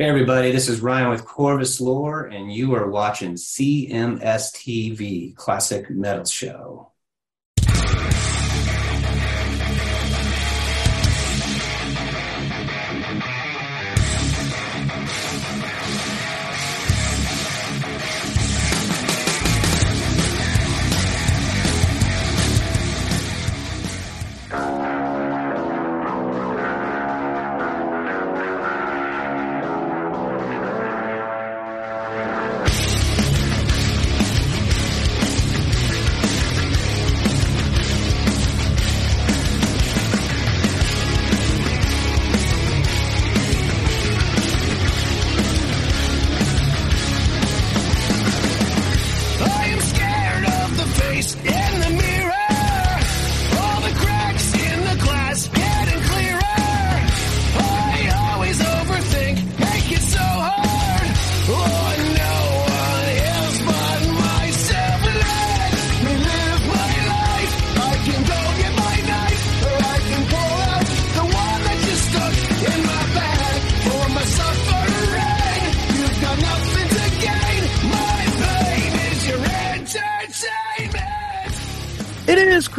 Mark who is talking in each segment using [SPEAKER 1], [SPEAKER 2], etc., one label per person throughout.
[SPEAKER 1] Hey, everybody, this is Ryan with Corvus Lore, and you are watching CMS TV Classic Metal Show.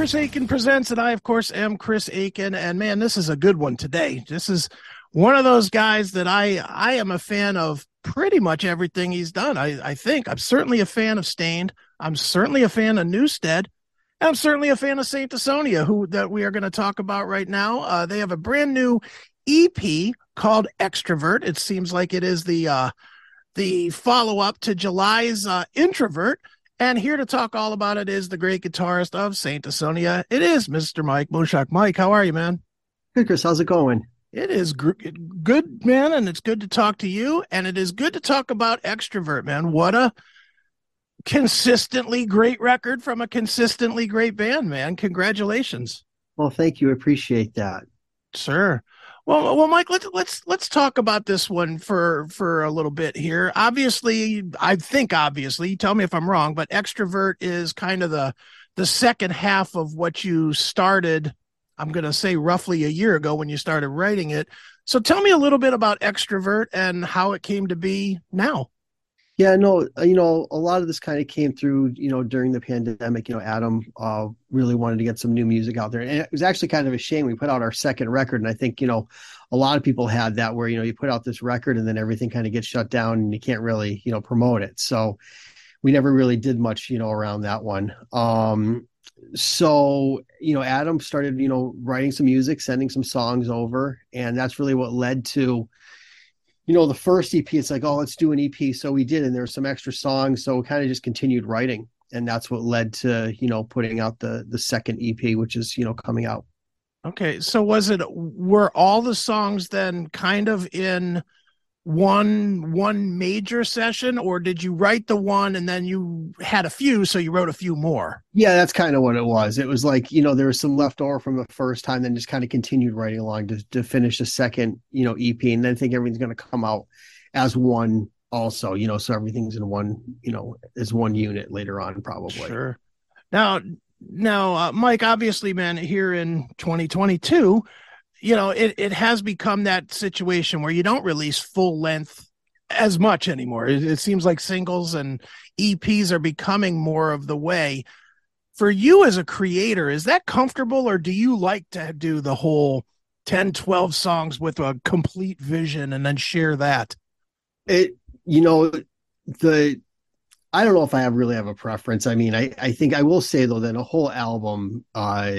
[SPEAKER 2] Chris Akin presents, and I, of course, am Chris Akin. And man, this is a good one today. This is one of those guys that I I am a fan of pretty much everything he's done. I, I think I'm certainly a fan of Staind. I'm certainly a fan of Newsted. And I'm certainly a fan of Saint Asonia, who that we are going to talk about right now. Uh, they have a brand new EP called Extrovert. It seems like it is the uh, the follow up to July's uh, Introvert. And here to talk all about it is the great guitarist of Saint Asonia. It is Mr. Mike Mushok. Mike, how are you, man?
[SPEAKER 3] Good, Chris. How's it going?
[SPEAKER 2] It is gr- good, man, and it's good to talk to you. And it is good to talk about Extrovert, man. What a consistently great record from a consistently great band, man. Congratulations.
[SPEAKER 3] Well, thank you. Appreciate that.
[SPEAKER 2] Sure. Well, well, Mike, let's let's let's talk about this one for for a little bit here. Obviously, I think obviously, tell me if I'm wrong, but extrovert is kind of the the second half of what you started. I'm going to say roughly a year ago when you started writing it. So tell me a little bit about extrovert and how it came to be now.
[SPEAKER 3] Yeah, no, uh, you know, a lot of this kind of came through, you know, during the pandemic. You know, Adam uh, really wanted to get some new music out there, and it was actually kind of a shame. We put out our second record, and I think you know, a lot of people had that where you know you put out this record and then everything kind of gets shut down and you can't really you know promote it. So we never really did much, you know, around that one. Um, so you know, Adam started, you know, writing some music, sending some songs over, and that's really what led to you know, the first EP, it's like, oh, let's do an EP. So we did, and there were some extra songs. So we kind of just continued writing. And that's what led to, you know, putting out the the second EP, which is, you know, coming out.
[SPEAKER 2] Okay. So was it were all the songs then kind of in one one major session or did you write the one and then you had a few so you wrote a few more?
[SPEAKER 3] Yeah that's kind of what it was. It was like you know there was some left over from the first time then just kind of continued writing along to, to finish the second you know ep and then i think everything's going to come out as one also you know so everything's in one you know as one unit later on probably.
[SPEAKER 2] Sure. Now now uh, mike obviously man here in 2022 you know, it, it has become that situation where you don't release full length as much anymore. It, it, seems like singles and EPs are becoming more of the way. For you as a creator, is that comfortable or do you like to do the whole 10, 12 songs with a complete vision and then share that?
[SPEAKER 3] It, you know, the, I don't know if I have really have a preference. I mean, I, I think I will say though that a whole album, uh,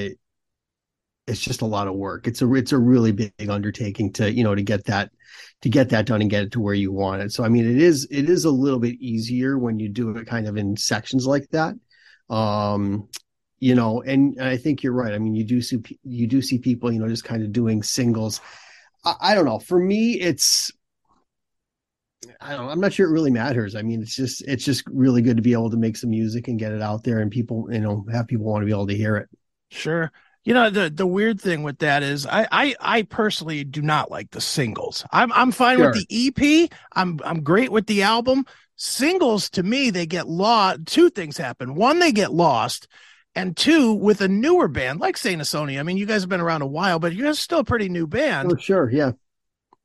[SPEAKER 3] it's just a lot of work. It's a it's a really big undertaking to you know to get that to get that done and get it to where you want it. So I mean, it is it is a little bit easier when you do it kind of in sections like that. Um, you know, and, I think you're right. I mean, you do see you do see people you know just kind of doing singles. I, I don't know. For me, it's I don't, I'm not sure it really matters. I mean, it's just it's just really good to be able to make some music and get it out there, and people, you know, have people want to be able to hear it.
[SPEAKER 2] Sure. You know the the weird thing with that is I I, I personally do not like the singles. I'm I'm fine sure. with the EP. I'm I'm great with the album. Singles to me they get lost. Two things happen. One they get lost, and two with a newer band like Saint Asonia. I mean, you guys have been around a while, but you guys are still a pretty new band.
[SPEAKER 3] Oh sure, yeah.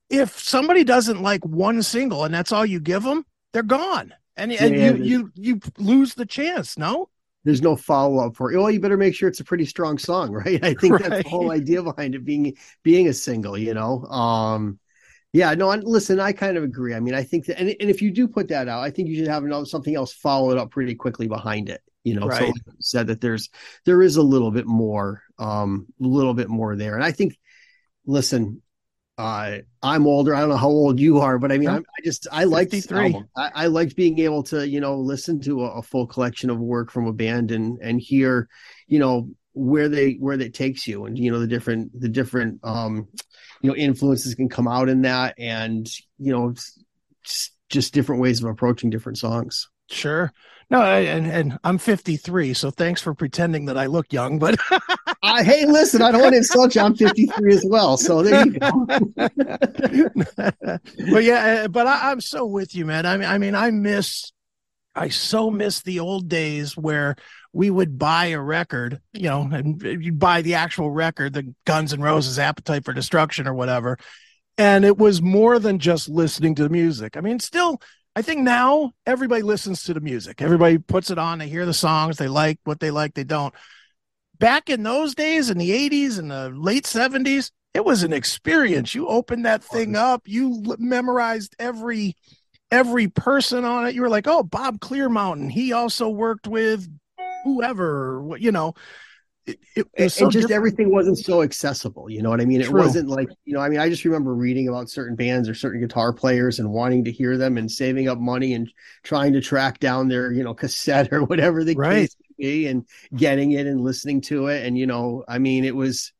[SPEAKER 2] if somebody doesn't like one single and that's all you give them, they're gone, and and
[SPEAKER 3] Yeah,
[SPEAKER 2] you you you lose the chance. No,
[SPEAKER 3] there's no follow up for it. Well, you better make sure it's a pretty strong song, right? I think that's the whole idea behind it being being a single, you know. Um yeah, no, and listen, I kind of agree. I mean, I think that and, and if you do put that out, I think you should have another something else followed up pretty quickly behind it. You know, so like you said that there's there is a little bit more, um, a little bit more there. And I think listen, uh, I'm older. I don't know how old you are, but I mean. I'm, I just I like this
[SPEAKER 2] 53.
[SPEAKER 3] album. I, I liked being able to, you know, listen to a, a full collection of work from a band and and hear, you know, where they where that takes you, and you know the different the different um, you know, influences can come out in that, and you know, just just different ways of approaching different songs.
[SPEAKER 2] sure. No, I- and and I'm 53, so thanks for pretending that I look young, but
[SPEAKER 3] Uh, hey, listen, I don't want to insult you. I'm 53 as well, so there you go.
[SPEAKER 2] but yeah, uh, but I, I'm so with you, man. I mean, I mean, I miss, I so miss the old days where we would buy a record, you know, and you buy the actual record, the Guns N' Roses Appetite for Destruction or whatever, and it was more than just listening to the music. I mean, still. I think now everybody listens to the music. Everybody puts it on. They hear the songs. They like what they like. They don't. Back in those days, in the 80s and the late 70s, it was an experience. You opened that thing up, you memorized every every person on it. You were like, "Oh, Bob Clearmountain. He also worked with whoever, wh- you know." It, it
[SPEAKER 3] and,
[SPEAKER 2] so
[SPEAKER 3] and just
[SPEAKER 2] different.
[SPEAKER 3] everything wasn't so accessible you know what i mean it
[SPEAKER 2] True.
[SPEAKER 3] wasn't like you know i mean i just remember reading about certain bands or certain guitar players and wanting to hear them and saving up money and trying to track down their you know cassette or whatever the
[SPEAKER 2] Right.
[SPEAKER 3] case and getting it and listening to it. And you know i mean it was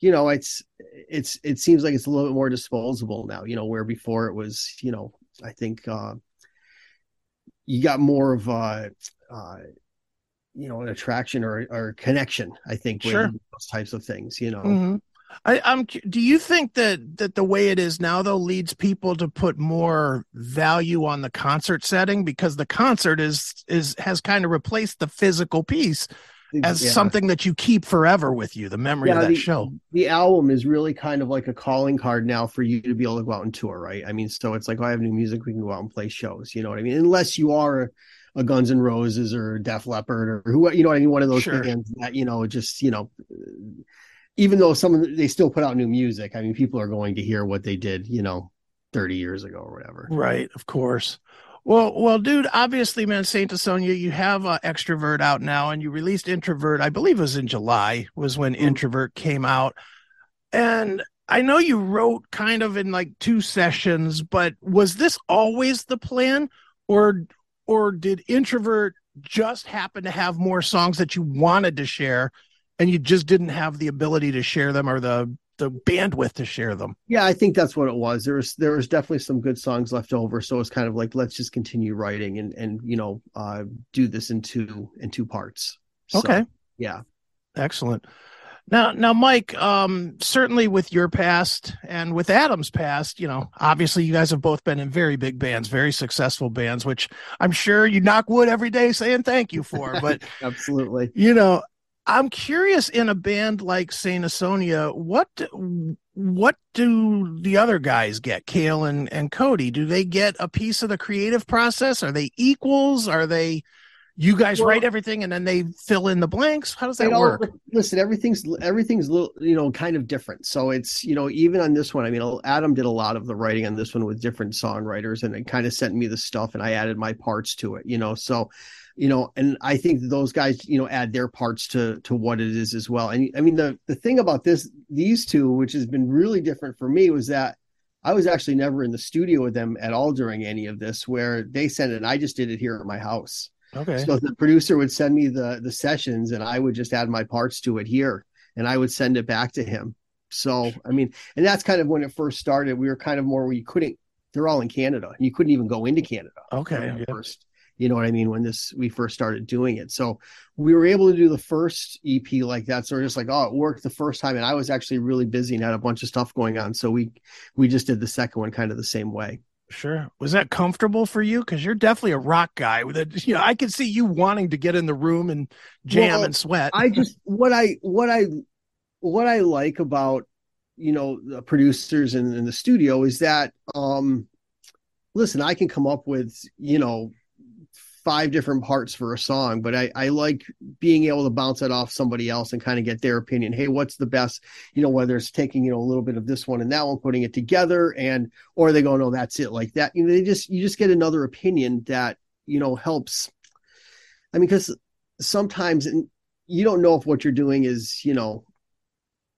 [SPEAKER 3] you know it's it's it seems like it's a little bit more disposable now you know where before it was you know i think uh you got more of uh uh you know an attraction or or connection i think with those types of things you know?
[SPEAKER 2] Mhm. I, I'm. Do you think that that the way it is now, though, leads people to put more value on the concert setting because the concert is is has kind of replaced the physical piece as
[SPEAKER 3] Yeah.
[SPEAKER 2] something that you keep forever with you, the memory
[SPEAKER 3] Yeah,
[SPEAKER 2] of that
[SPEAKER 3] the,
[SPEAKER 2] show.
[SPEAKER 3] the album is really kind of like a calling card now for you to be able to go out and tour, right? I mean, so it's like, oh, I have new music, we can go out and play shows. You know what I mean? Unless you are a Guns N' Roses or Def Leppard or who, you know what I mean? One of those
[SPEAKER 2] Sure.
[SPEAKER 3] bands that you know just you know, even though some of the, they still put out new music, I mean, people are going to hear what they did, you know, thirty years ago or whatever.
[SPEAKER 2] Right, of course. Well, well, dude. Obviously, man, Saint Asonia, you have uh, extrovert out now, and you released introvert. I believe it was in July was when
[SPEAKER 3] Mm.
[SPEAKER 2] introvert came out, and I know you wrote kind of in like two sessions, but was this always the plan, or or did introvert just happen to have more songs that you wanted to share, and you just didn't have the ability to share them or the the bandwidth to share them?
[SPEAKER 3] Yeah, I think that's what it was. There was there was definitely some good songs left over, so it's kind of like let's just continue writing and and you know uh do this in two in two parts. So,
[SPEAKER 2] Okay.
[SPEAKER 3] yeah.
[SPEAKER 2] Excellent. Now, now, Mike, um, certainly with your past and with Adam's past, you know, obviously you guys have both been in very big bands, very successful bands, which I'm sure you knock wood every day saying thank you for. But,
[SPEAKER 3] Absolutely.
[SPEAKER 2] you know, I'm curious in a band like Saint Asonia, what what do the other guys get, Cale and, and Cody? Do they get a piece of the creative process? Are they equals? Are they you guys
[SPEAKER 3] Well-
[SPEAKER 2] write everything and then they fill in the blanks? How does that
[SPEAKER 3] all-
[SPEAKER 2] work?
[SPEAKER 3] listen, everything's everything's little, you know, kind of different. So it's you know, even on this one, I mean, Adam did a lot of the writing on this one with different songwriters, and it kind of sent me the stuff, and I added my parts to it. You know, so you know, and I think those guys, you know, add their parts to to what it is as well. And I mean, the the thing about this, these two, which has been really different for me, was that I was actually never in the studio with them at all during any of this, where they sent it, and I just did it here at my house.
[SPEAKER 2] Okay.
[SPEAKER 3] So the producer would send me the the sessions, and I would just add my parts to it here, and I would send it back to him. So I mean, and that's kind of when it first started. We were kind of more where you couldn't. They're all in Canada, and you couldn't even go into Canada.
[SPEAKER 2] Okay. yeah.
[SPEAKER 3] First, you know what I mean? When this we first started doing it, so we were able to do the first EP like that. So we're just like, oh, it worked the first time, and I was actually really busy and had a bunch of stuff going on. So we we just did the second one kind of the same way.
[SPEAKER 2] Sure. Was that comfortable for you? Because you're definitely a rock guy. With it, you know, I could see you wanting to get in the room and jam
[SPEAKER 3] Well,
[SPEAKER 2] and sweat.
[SPEAKER 3] I just what I what I what I like about you know the producers in, in the studio is that um listen i can come up with you know five different parts for a song but i i like being able to bounce it off somebody else and kind of get their opinion. Hey what's the best you know whether it's taking you know a little bit of this one and that one putting it together and or they go no that's it like that. You know they just you just get another opinion that you know helps. I mean because sometimes you don't know if what you're doing is you know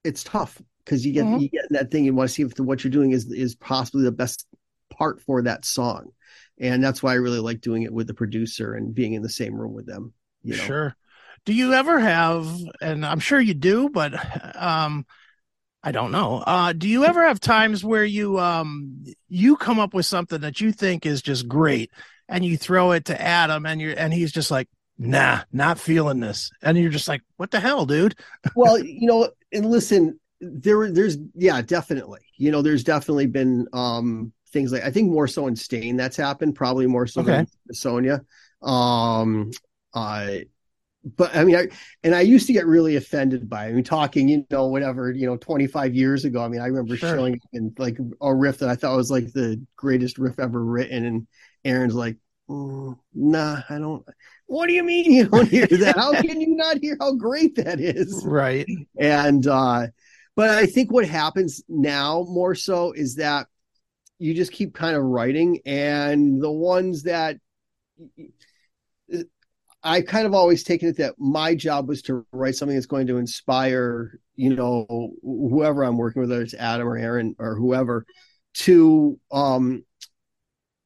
[SPEAKER 3] it's tough because you get mm-hmm. you get that thing You want to see if the, what you're doing is is possibly the best part for that song and that's why i really like doing it with the producer and being in the same room with them you know?
[SPEAKER 2] sure. Do you ever have and i'm sure you do but um i don't know. Uh do you ever have times where you um you come up with something that you think is just great and you throw it to adam and you're and he's just like nah not feeling this. And you're just like what the hell dude?
[SPEAKER 3] Well you know and listen there there's yeah definitely. You know there's definitely been um things like i think more so in Staind that's happened probably more so okay. than sonia um uh but I mean, I and I used to get really offended by. It. I mean, talking, you know, whatever, you know, 25 years ago. I mean, I remember sure. showing in like a riff that I thought was like the greatest riff ever written, and Aaron's like, mm, "Nah, I don't." What do you mean you don't hear that? How can you not hear how great that is?
[SPEAKER 2] Right.
[SPEAKER 3] And uh but I think what happens now more so is that you just keep kind of writing, and the ones that I kind of always taken it that my job was to write something that's going to inspire, you know, whoever I'm working with, whether it's Adam or Aaron or whoever, to um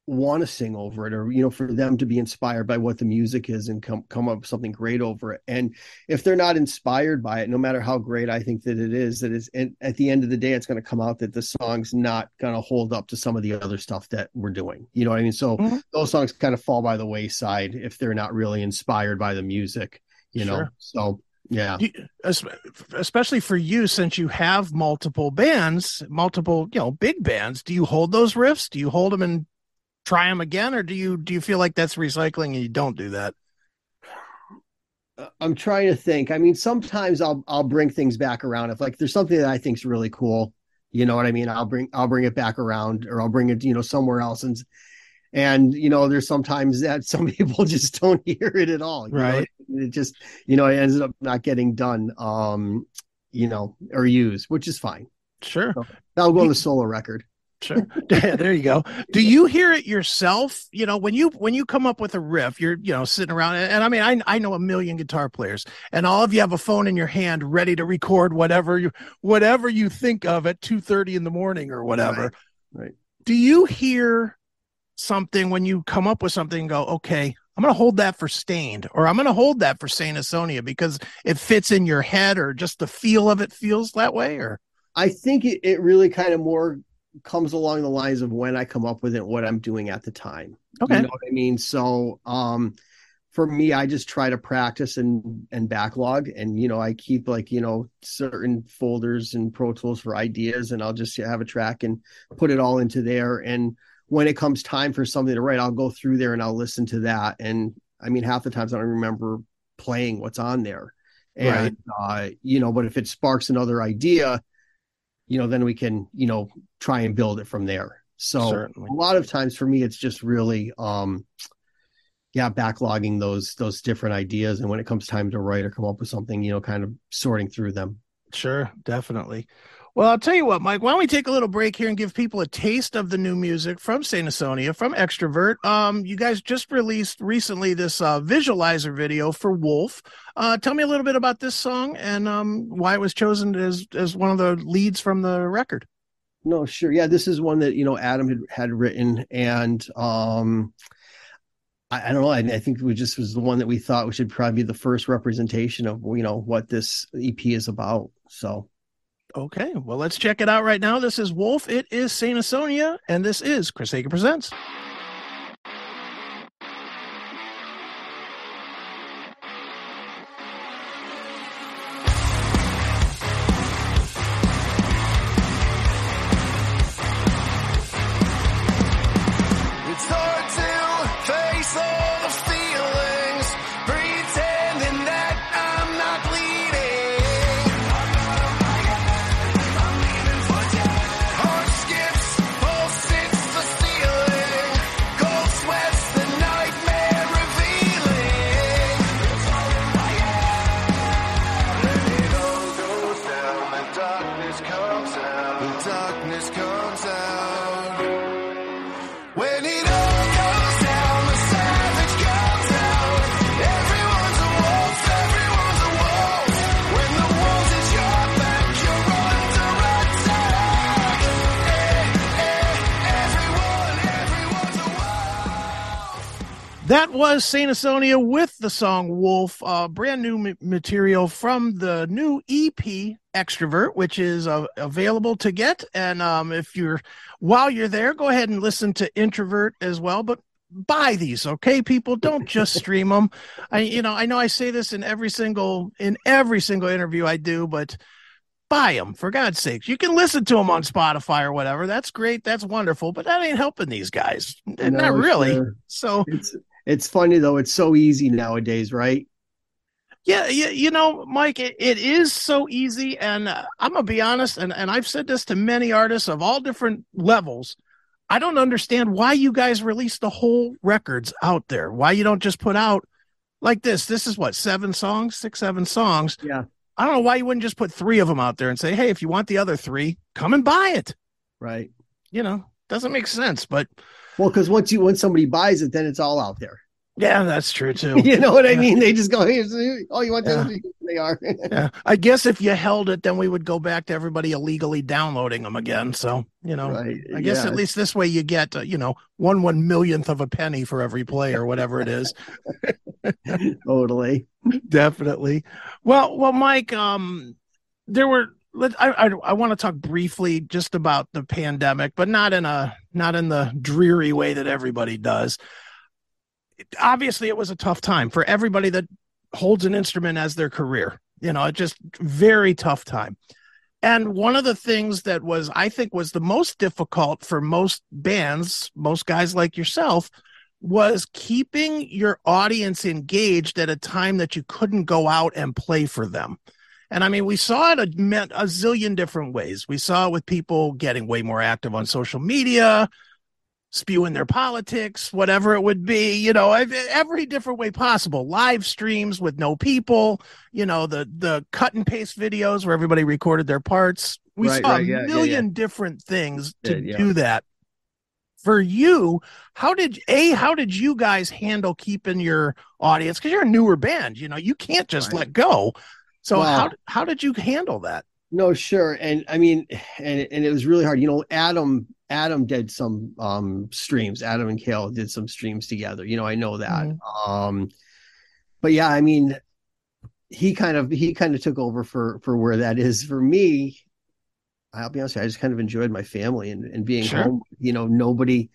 [SPEAKER 3] want to sing over it or you know for them to be inspired by what the music is and come come up with something great over it. And if they're not inspired by it no matter how great i think that it is that is at the end of the day it's going to come out that the song's not going to hold up to some of the other stuff that we're doing. You know what i mean? So mm-hmm. those songs kind of fall by the wayside if they're not really inspired by the music you sure. know so yeah.
[SPEAKER 2] Especially for you since you have multiple bands multiple you know big bands do you hold those riffs? Do you hold them in try them again, or do you do you feel like that's recycling and you don't do that?
[SPEAKER 3] I'm trying to think. I mean, sometimes I'll I'll bring things back around if like there's something that I think's really cool. You know what I mean? I'll bring I'll bring it back around, or I'll bring it you know somewhere else and and you know there's sometimes that some people just don't hear it at all
[SPEAKER 2] right
[SPEAKER 3] know? it just you know it ends up not getting done um you know or used which is fine
[SPEAKER 2] sure so
[SPEAKER 3] that'll go on the solo record
[SPEAKER 2] Sure. there you go. Do you hear it yourself? You know, when you when you come up with a riff, you're you know sitting around, and I mean, I I know a million guitar players, and all of you have a phone in your hand, ready to record whatever you whatever you think of at two thirty in the morning or whatever.
[SPEAKER 3] Right. right.
[SPEAKER 2] Do you hear something when you come up with something and go, okay, I'm going to hold that for Staind, or I'm going to hold that for Saint Asonia because it fits in your head, or just the feel of it feels that way, or.
[SPEAKER 3] I think it, it really kind of more comes along the lines of when I come up with it, what I'm doing at the time.
[SPEAKER 2] Okay. You
[SPEAKER 3] know what I mean? So, um, for me, I just try to practice and and backlog, and you know, I keep like you know certain folders and Pro Tools for ideas, and I'll just have a track and put it all into there. And when it comes time for something to write, I'll go through there and I'll listen to that. And I mean, half the times I don't remember playing what's on there. And right. uh, you know, but if it sparks another idea, you know, then we can, you know, try and build it from there. So Certainly. a lot of times for me, it's just really, um, yeah, backlogging those those different ideas, and when it comes time to write or come up with something, you know, kind of sorting through them.
[SPEAKER 2] Sure, definitely. Well, I'll tell you what, Mike. Why don't we take a little break here and give people a taste of the new music from Saint Asonia, from Extrovert? Um, you guys just released recently this uh, visualizer video for Wolf. Uh, tell me a little bit about this song and um, why it was chosen as as one of the leads from the record.
[SPEAKER 3] No, sure. Yeah, this is one that you know Adam had had written, and um, I, I don't know. I, I, think we just was the one that we thought we should probably be the first representation of you know what this EP is about. So
[SPEAKER 2] Okay, well, let's check it out right now. This is Wolf. It is Saint Asonia, and this is Chris Akin Presents. That was Saint Asonia with the song Wolf, uh, brand new m- material from the new EP Extrovert, which is uh, available to get. And um, if you're, while you're there, go ahead and listen to Introvert as well. But buy these, okay, people? Don't just stream them. I, you know, I know I say this in every single in every single interview I do, but buy them for God's sakes. You can listen to them on Spotify or whatever. That's great. That's wonderful. But that ain't helping these guys. Not really.
[SPEAKER 3] sure.
[SPEAKER 2] So
[SPEAKER 3] It's it's funny though. It's so easy nowadays, right?
[SPEAKER 2] Yeah, yeah, you know, Mike, it, it is so easy, and uh, I'm gonna be honest, and and I've said this to many artists of all different levels. I don't understand why you guys release the whole records out there. Why you don't just put out like this? This is what seven songs, six, seven songs.
[SPEAKER 3] Yeah.
[SPEAKER 2] I don't know why you wouldn't just put three of them out there and say, "Hey, if you want the other three, come and buy it."
[SPEAKER 3] Right.
[SPEAKER 2] You know, doesn't make sense, but
[SPEAKER 3] Well, because once you once somebody buys it, then it's all out there.
[SPEAKER 2] yeah, that's true too.
[SPEAKER 3] you know what I mean? They just go, "Here's oh, you want
[SPEAKER 2] Yeah.
[SPEAKER 3] They are."
[SPEAKER 2] yeah, I guess if you held it, then we would go back to everybody illegally downloading them again. So you know,
[SPEAKER 3] right.
[SPEAKER 2] I guess
[SPEAKER 3] Yeah.
[SPEAKER 2] at least this way you get, uh, you know, one one millionth of a penny for every play or whatever it is.
[SPEAKER 3] totally.
[SPEAKER 2] Definitely. Well, well, Mike, um, there were. Let I I, I want to talk briefly just about the pandemic, but not in a not in the dreary way that everybody does. Obviously, it was a tough time for everybody that holds an instrument as their career. You know, it just very tough time. And one of the things that was, I think, was the most difficult for most bands, most guys like yourself, was keeping your audience engaged at a time that you couldn't go out and play for them. And I mean, we saw it a, a zillion different ways. We saw it with people getting way more active on social media, spewing their politics, whatever it would be, you know, every different way possible. Live streams with no people, you know, the the cut and paste videos where everybody recorded their parts. We
[SPEAKER 3] Right,
[SPEAKER 2] saw
[SPEAKER 3] right, yeah,
[SPEAKER 2] a
[SPEAKER 3] yeah,
[SPEAKER 2] million different things to
[SPEAKER 3] yeah.
[SPEAKER 2] do that. For you, how did a how did you guys handle keeping your audience? Because you're a newer band, you know, you can't just
[SPEAKER 3] Right.
[SPEAKER 2] let go. So
[SPEAKER 3] Wow.
[SPEAKER 2] how how did you handle that?
[SPEAKER 3] No, sure. And I mean, and and it was really hard. You know, Adam Adam did some um streams. Adam and Cale did some streams together. You know, I know that. Um but yeah, I mean, he kind of he kind of took over for for where that is for me. I'll be honest, you, I just kind of enjoyed my family and, and being
[SPEAKER 2] Sure.
[SPEAKER 3] home. You know, nobody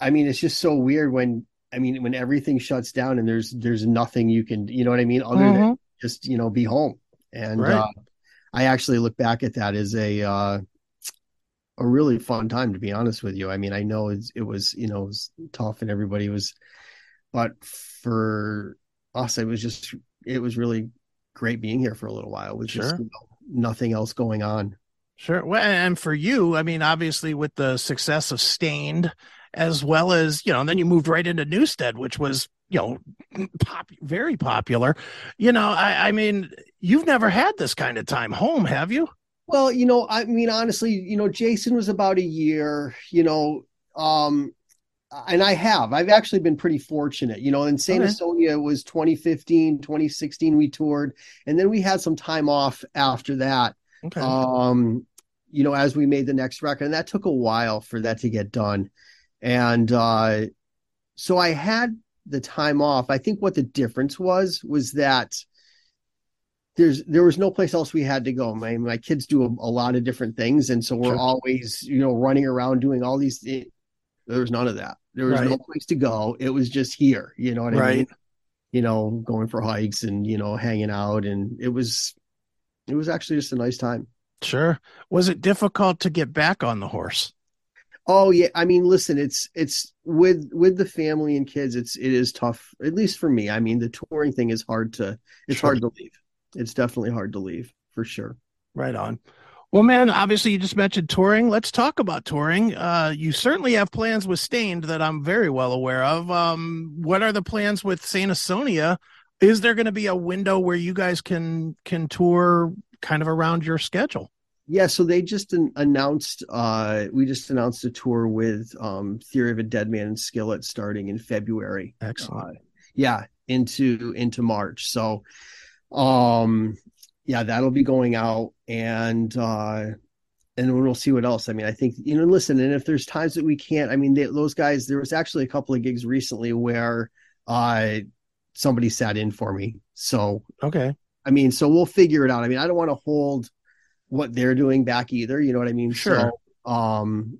[SPEAKER 3] I mean, it's just so weird when I mean when everything shuts down and there's there's nothing you can you know what I mean, other than
[SPEAKER 2] Mhm.
[SPEAKER 3] Just you know be home and
[SPEAKER 2] Right.
[SPEAKER 3] uh, i actually look back at that as a uh a really fun time to be honest with you i mean i know it's, it was you know it was tough and everybody was but for us it was just it was really great being here for a little while with just you know, nothing else going on
[SPEAKER 2] Sure. Well, and for you, I mean, obviously with the success of Staind, as well as you know, and then you moved right into Newsted, which was you know, pop, very popular. You know, I, I mean, you've never had this kind of time home, have you?
[SPEAKER 3] Well, you know, I mean, honestly, you know, Jason was about a year, you know, um, and I have, I've actually been pretty fortunate, you know, in San
[SPEAKER 2] Okay.
[SPEAKER 3] It was 2015, 2016, we toured, and then we had some time off after that.
[SPEAKER 2] Okay.
[SPEAKER 3] Um, you know, as we made the next record, and that took a while for that to get done. And uh, so I had the time off. I think what the difference was was that there's there was no place else we had to go. My my kids do a, a lot of different things, and so we're
[SPEAKER 2] Sure.
[SPEAKER 3] always you know running around doing all these. Things. There was none of that. There was no place to go. It was just here. You know what I
[SPEAKER 2] Right.
[SPEAKER 3] mean? You know, going for hikes and you know hanging out, and it was it was actually just a nice time.
[SPEAKER 2] sure. Was it difficult to get back on the horse?
[SPEAKER 3] Oh yeah, I mean, listen, it's it's with with the family and kids, it's it is tough. At least for me. I mean, the touring thing is hard to it's
[SPEAKER 2] Sure.
[SPEAKER 3] hard to leave. It's definitely hard to leave for sure.
[SPEAKER 2] Right on. Well, man, obviously you just mentioned touring. Let's talk about touring. Uh, you certainly have plans with Staind that I'm very well aware of. Um, what are the plans with Saint Asonia? Is there going to be a window where you guys can can tour kind of around your schedule?
[SPEAKER 3] Yeah, so they just an- announced uh we just announced a tour with um Theory of a Dead Man and Skillet starting in February.
[SPEAKER 2] Excellent.
[SPEAKER 3] Uh, yeah, into into March. So um yeah, that'll be going out and uh and we'll see what else. I mean, I think you know, listen, and if there's times that we can't, I mean, they, those guys. There was actually a couple of gigs recently where uh somebody sat in for me. So
[SPEAKER 2] Okay.
[SPEAKER 3] I mean, so we'll figure it out. I mean, I don't want to hold what they're doing back either. You know what I mean?
[SPEAKER 2] Sure.
[SPEAKER 3] So, um,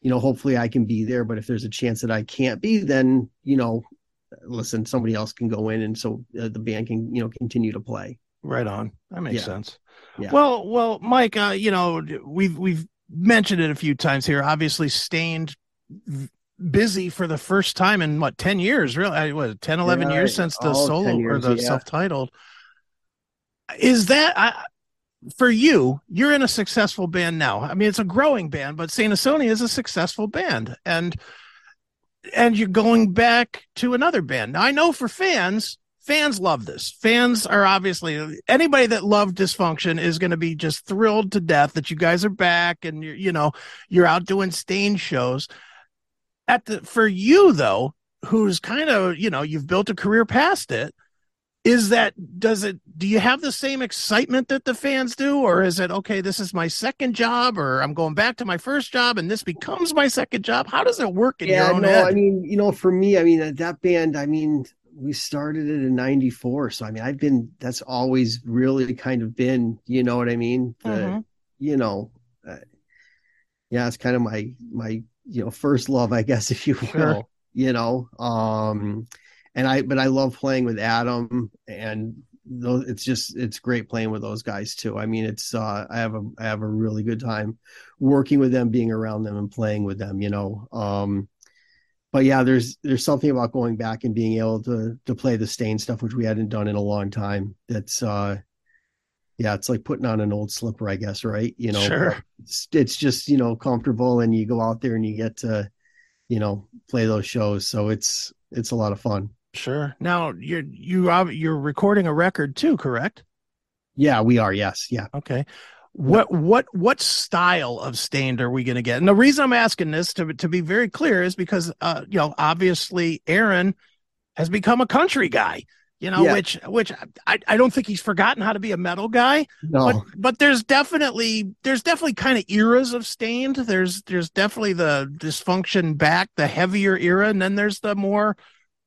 [SPEAKER 3] you know, hopefully I can be there, but if there's a chance that I can't be, then, you know, listen, somebody else can go in and so uh, the band can, you know, continue to play.
[SPEAKER 2] Right on. That makes
[SPEAKER 3] Yeah.
[SPEAKER 2] sense.
[SPEAKER 3] Yeah.
[SPEAKER 2] Well, well, Mike, uh, you know, we've we've mentioned it a few times here. Obviously, Staind v- busy for the first time in what 10 years really what 10 11
[SPEAKER 3] Yeah,
[SPEAKER 2] years since the
[SPEAKER 3] oh,
[SPEAKER 2] solo
[SPEAKER 3] 10
[SPEAKER 2] or the
[SPEAKER 3] yeah.
[SPEAKER 2] self-titled is that I, for you you're in a successful band now. I mean it's a growing band but saint Asonia is a successful band. And and you're going back to another band. Now i know for fans fans love this. Fans are obviously anybody that loved dysfunction is going to be just thrilled to death that you guys are back and you're you know you're out doing Staind shows. At the for you though who's kind of you know you've built a career past it is that does it do you have the same excitement that the fans do or is it okay this is my second job or i'm going back to my first job and this becomes my second job how does it work in
[SPEAKER 3] yeah,
[SPEAKER 2] your own
[SPEAKER 3] no,
[SPEAKER 2] head
[SPEAKER 3] I mean, you know, for me, I mean, uh, that band, I mean, we started it in 94. So, I mean, I've been, that's always really kind of been, you know what I mean? The,
[SPEAKER 2] Mhm.
[SPEAKER 3] you know, uh, yeah, it's kind of my, my, you know, first love, I guess, if you will,
[SPEAKER 2] Sure.
[SPEAKER 3] you know, um, and I, but I love playing with Adam and those, it's just, it's great playing with those guys too. I mean, it's, uh, I have a, I have a really good time working with them, being around them and playing with them, you know, um, but yeah, there's there's something about going back and being able to to play the Staind stuff, which we hadn't done in a long time. That's uh yeah, it's like putting on an old slipper, I guess, right? You know,
[SPEAKER 2] Sure.
[SPEAKER 3] it's, it's just you know comfortable, and you go out there and you get to you know play those shows, so it's it's a lot of fun.
[SPEAKER 2] Sure now you're you you're recording a record too correct
[SPEAKER 3] Yeah, we are. Yes, yeah.
[SPEAKER 2] Okay. What what what style of Staind are we going to get? And the reason I'm asking this to to be very clear is because uh you know obviously Aaron has become a country guy, you know,
[SPEAKER 3] Yeah.
[SPEAKER 2] which which I I don't think he's forgotten how to be a metal guy,
[SPEAKER 3] No,
[SPEAKER 2] but but there's definitely there's definitely kind of eras of Staind. There's there's definitely the dysfunction back, the heavier era, and then there's the more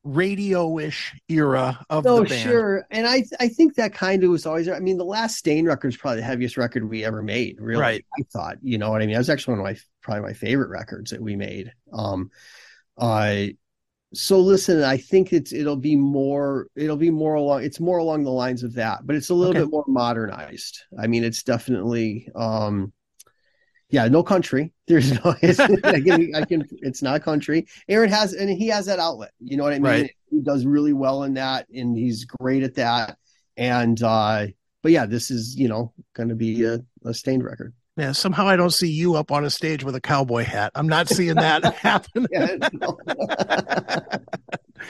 [SPEAKER 2] radio-ish era of
[SPEAKER 3] no,
[SPEAKER 2] the band.
[SPEAKER 3] Oh, sure. And I I think that kind of was always. I mean, the last Staind record is probably the heaviest record we ever made. Really,
[SPEAKER 2] Right.
[SPEAKER 3] I thought. You know what I mean? That was actually one of my probably my favorite records that we made. Um, I. so listen, I think it's it'll be more it'll be more along it's more along the lines of that, but it's a little
[SPEAKER 2] Okay.
[SPEAKER 3] bit more modernized. I mean, it's definitely um yeah, no country. There's no it's, I can I can it's not country. Aaron has and he has that outlet. You know what I mean?
[SPEAKER 2] Right.
[SPEAKER 3] He does really well in that and he's great at that. And uh but yeah, this is, you know, going to be a, a Staind record.
[SPEAKER 2] Yeah, somehow I don't see you up on a stage with a cowboy hat. I'm not seeing that happen.
[SPEAKER 3] Yeah.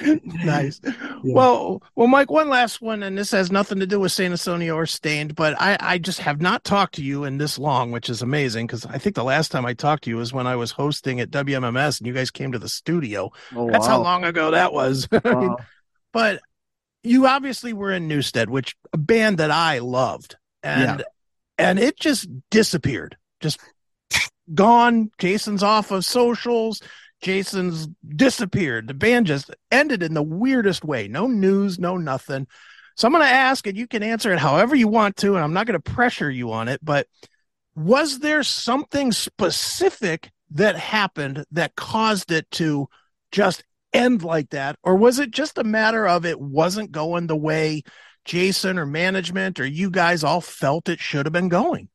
[SPEAKER 2] nice. Well, well, Mike, one last one, and this has nothing to do with Saint Asonia or Staind, but I, I just have not talked to you in this long, which is amazing because I think the last time I talked to you was when I was hosting at WMMS and you guys came to the studio.
[SPEAKER 3] Oh,
[SPEAKER 2] That's how long ago that was. I mean, but you obviously were in Newsted, which a band that I loved, and and it just disappeared, just gone. Jason's off of socials. Jason's disappeared. The band just ended in the weirdest way. No news, no nothing. So I'm going to ask, and you can answer it however you want to, and I'm not going to pressure you on it. But was there something specific that happened that caused it to just end like that or was it just a matter of it wasn't going the way jason or management or you guys all felt it should have been going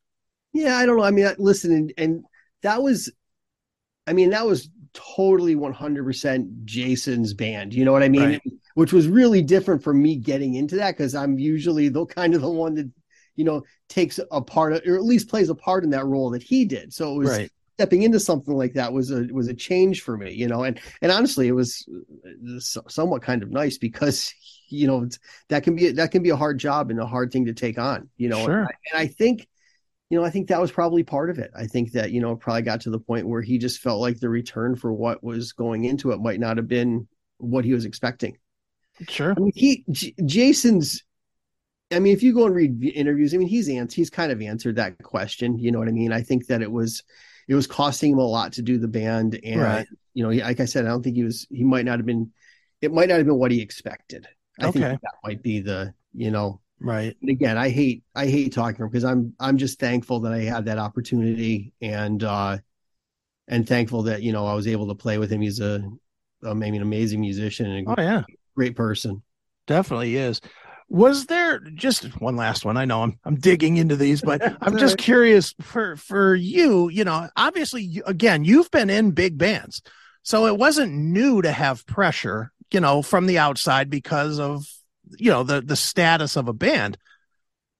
[SPEAKER 3] Yeah, I don't know. I mean, listen, and, and that was, I mean, that was totally 100% Jason's band. You know what I mean?
[SPEAKER 2] Right.
[SPEAKER 3] Which was really different for me getting into that because I'm usually the kind of the one that, you know, takes a part of, or at least plays a part in that role that he did. So it was stepping into something like that was a was a change for me, you know. And and honestly, it was uh, somewhat kind of nice because you know that can be that can be a hard job and a hard thing to take on, you know.
[SPEAKER 2] Sure.
[SPEAKER 3] And I, and I think you know, I think that was probably part of it. I think that, you know, probably got to the point where he just felt like the return for what was going into it might not have been what he was expecting.
[SPEAKER 2] Sure.
[SPEAKER 3] I mean, he J- Jason's. I mean, if you go and read interviews, I mean, he's answered. He's kind of answered that question. You know what I mean? I think that it was, it was costing him a lot to do the band, and
[SPEAKER 2] Right.
[SPEAKER 3] you know, like I said, I don't think he was. He might not have been. It might not have been what he expected. I think that might be the. You know,
[SPEAKER 2] Right.
[SPEAKER 3] and again, I hate I hate talking to him because I'm I'm just thankful that I had that opportunity and uh and thankful that you know I was able to play with him. He's a, a maybe an amazing musician and a
[SPEAKER 2] Oh yeah.
[SPEAKER 3] great person.
[SPEAKER 2] Definitely is. Was there just one last one? I know I'm I'm digging into these, but I'm just curious for for you. You know, obviously, you, again, you've been in big bands, so it wasn't new to have pressure. You know, from the outside because of you know the the status of a band.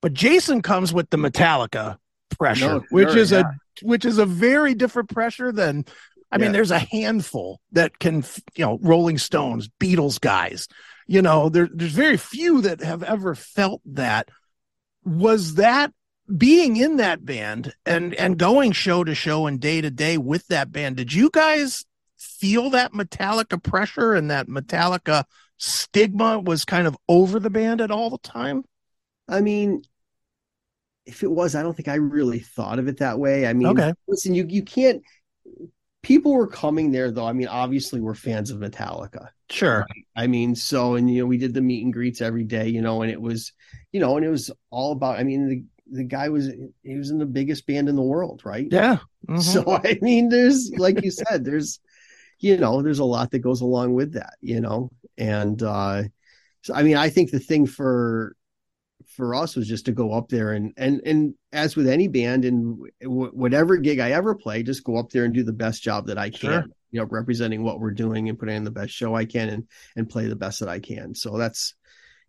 [SPEAKER 2] But Jason comes with the Metallica pressure,
[SPEAKER 3] No,
[SPEAKER 2] which
[SPEAKER 3] sure,
[SPEAKER 2] is
[SPEAKER 3] yeah.
[SPEAKER 2] a which is a very different pressure than. I mean, there's a handful that can, you know, Rolling Stones, Beatles guys, you know there, there's very few that have ever felt that was that being in that band and and going show to show and day to day with that band did you guys feel that metallica pressure and that metallica stigma was kind of over the band at all the time
[SPEAKER 3] I mean, if it was, I don't think I really thought of it that way. I mean,
[SPEAKER 2] Okay.
[SPEAKER 3] listen, you you can't. People were coming there though. I mean, obviously, we're fans of Metallica.
[SPEAKER 2] sure
[SPEAKER 3] I mean, so and you know, we did the meet and greets every day, you know, and it was, you know, and it was all about. I mean, the the guy was he was in the biggest band in the world, right?
[SPEAKER 2] yeah Mhm.
[SPEAKER 3] So I mean, there's like you said, there's you know, there's a lot that goes along with that, you know, and uh, so I mean, I think the thing for for us was just to go up there and and and as with any band and w- whatever gig I ever play, just go up there and do the best job that I can.
[SPEAKER 2] Sure.
[SPEAKER 3] You know, representing what we're doing and putting in the best show I can and and play the best that I can. So that's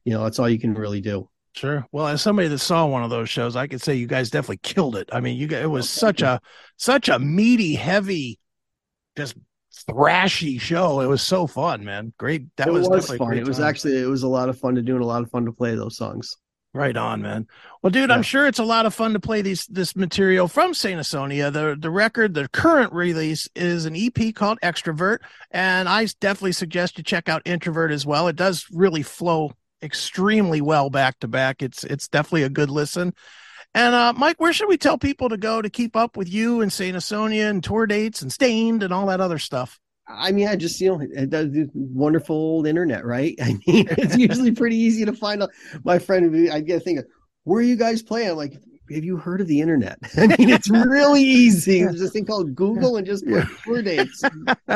[SPEAKER 3] you know that's all you can really do.
[SPEAKER 2] Sure. Well, as somebody that saw one of those shows, I could say you guys definitely killed it. I mean, you guys, it was
[SPEAKER 3] Oh,
[SPEAKER 2] such a such a meaty, heavy, just thrashy show. It was so fun, man. Great. That
[SPEAKER 3] it
[SPEAKER 2] was,
[SPEAKER 3] was,
[SPEAKER 2] definitely
[SPEAKER 3] fun.
[SPEAKER 2] great
[SPEAKER 3] It was
[SPEAKER 2] time.
[SPEAKER 3] actually it was a lot of fun to do and a lot of fun to play those songs.
[SPEAKER 2] right on, man. Well, dude,
[SPEAKER 3] Yeah.
[SPEAKER 2] I'm sure it's a lot of fun to play these this material from Saint Asonia. The the record, the current release is an EP called Extrovert, and I definitely suggest you check out Introvert as well. It does really flow extremely well back to back. It's it's definitely a good listen. And uh, Mike, where should we tell people to go to keep up with you and Saint Asonia and tour dates and Staind and all that other stuff?
[SPEAKER 3] I mean, I just you know, it does wonderful old internet, right? I mean, it's usually pretty easy to find out. My friend, I get thinking, where are you guys playing? I'm like, have you heard of the internet? I mean, it's really easy. There's this thing called Google and just put tour dates.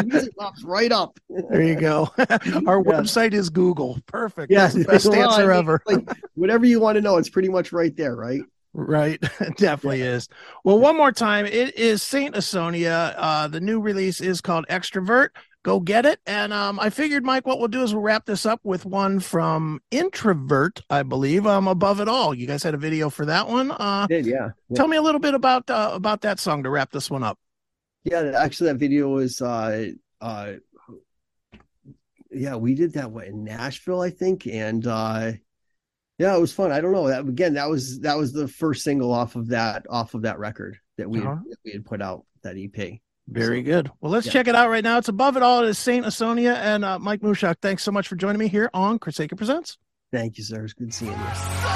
[SPEAKER 3] Music pops right up.
[SPEAKER 2] There you go. Our
[SPEAKER 3] Yeah.
[SPEAKER 2] website is Google. Perfect.
[SPEAKER 3] Yeah,
[SPEAKER 2] That's the best
[SPEAKER 3] well, I
[SPEAKER 2] answer
[SPEAKER 3] mean,
[SPEAKER 2] ever.
[SPEAKER 3] Like whatever you want to know, it's pretty much right there, right?
[SPEAKER 2] Right. It definitely is. Well, one more time. It is Saint Asonia. Uh, the new release is called Extrovert. Go get it. And um, I figured, Mike, what we'll do is we'll wrap this up with one from Introvert, I believe. Um, Above It All. You guys had a video for that one. Uh,
[SPEAKER 3] Did yeah. yeah.
[SPEAKER 2] tell me a little bit about uh, about that song to wrap this one up.
[SPEAKER 3] Yeah, actually, that video was uh uh yeah, we did that what in Nashville, I think, and uh yeah, it was fun. I don't know that again. That was that was the first single off of that off of that record that we
[SPEAKER 2] Uh-huh.
[SPEAKER 3] had, that we had put out that EP.
[SPEAKER 2] Very
[SPEAKER 3] So-
[SPEAKER 2] good. Well, let's
[SPEAKER 3] Yeah.
[SPEAKER 2] check it out right now. It's Above It All. It is Saint Asonia and uh, Mike Mushok. Thanks so much for joining me here on Chris Akin Presents.
[SPEAKER 3] Thank you, sir. It's good seeing you.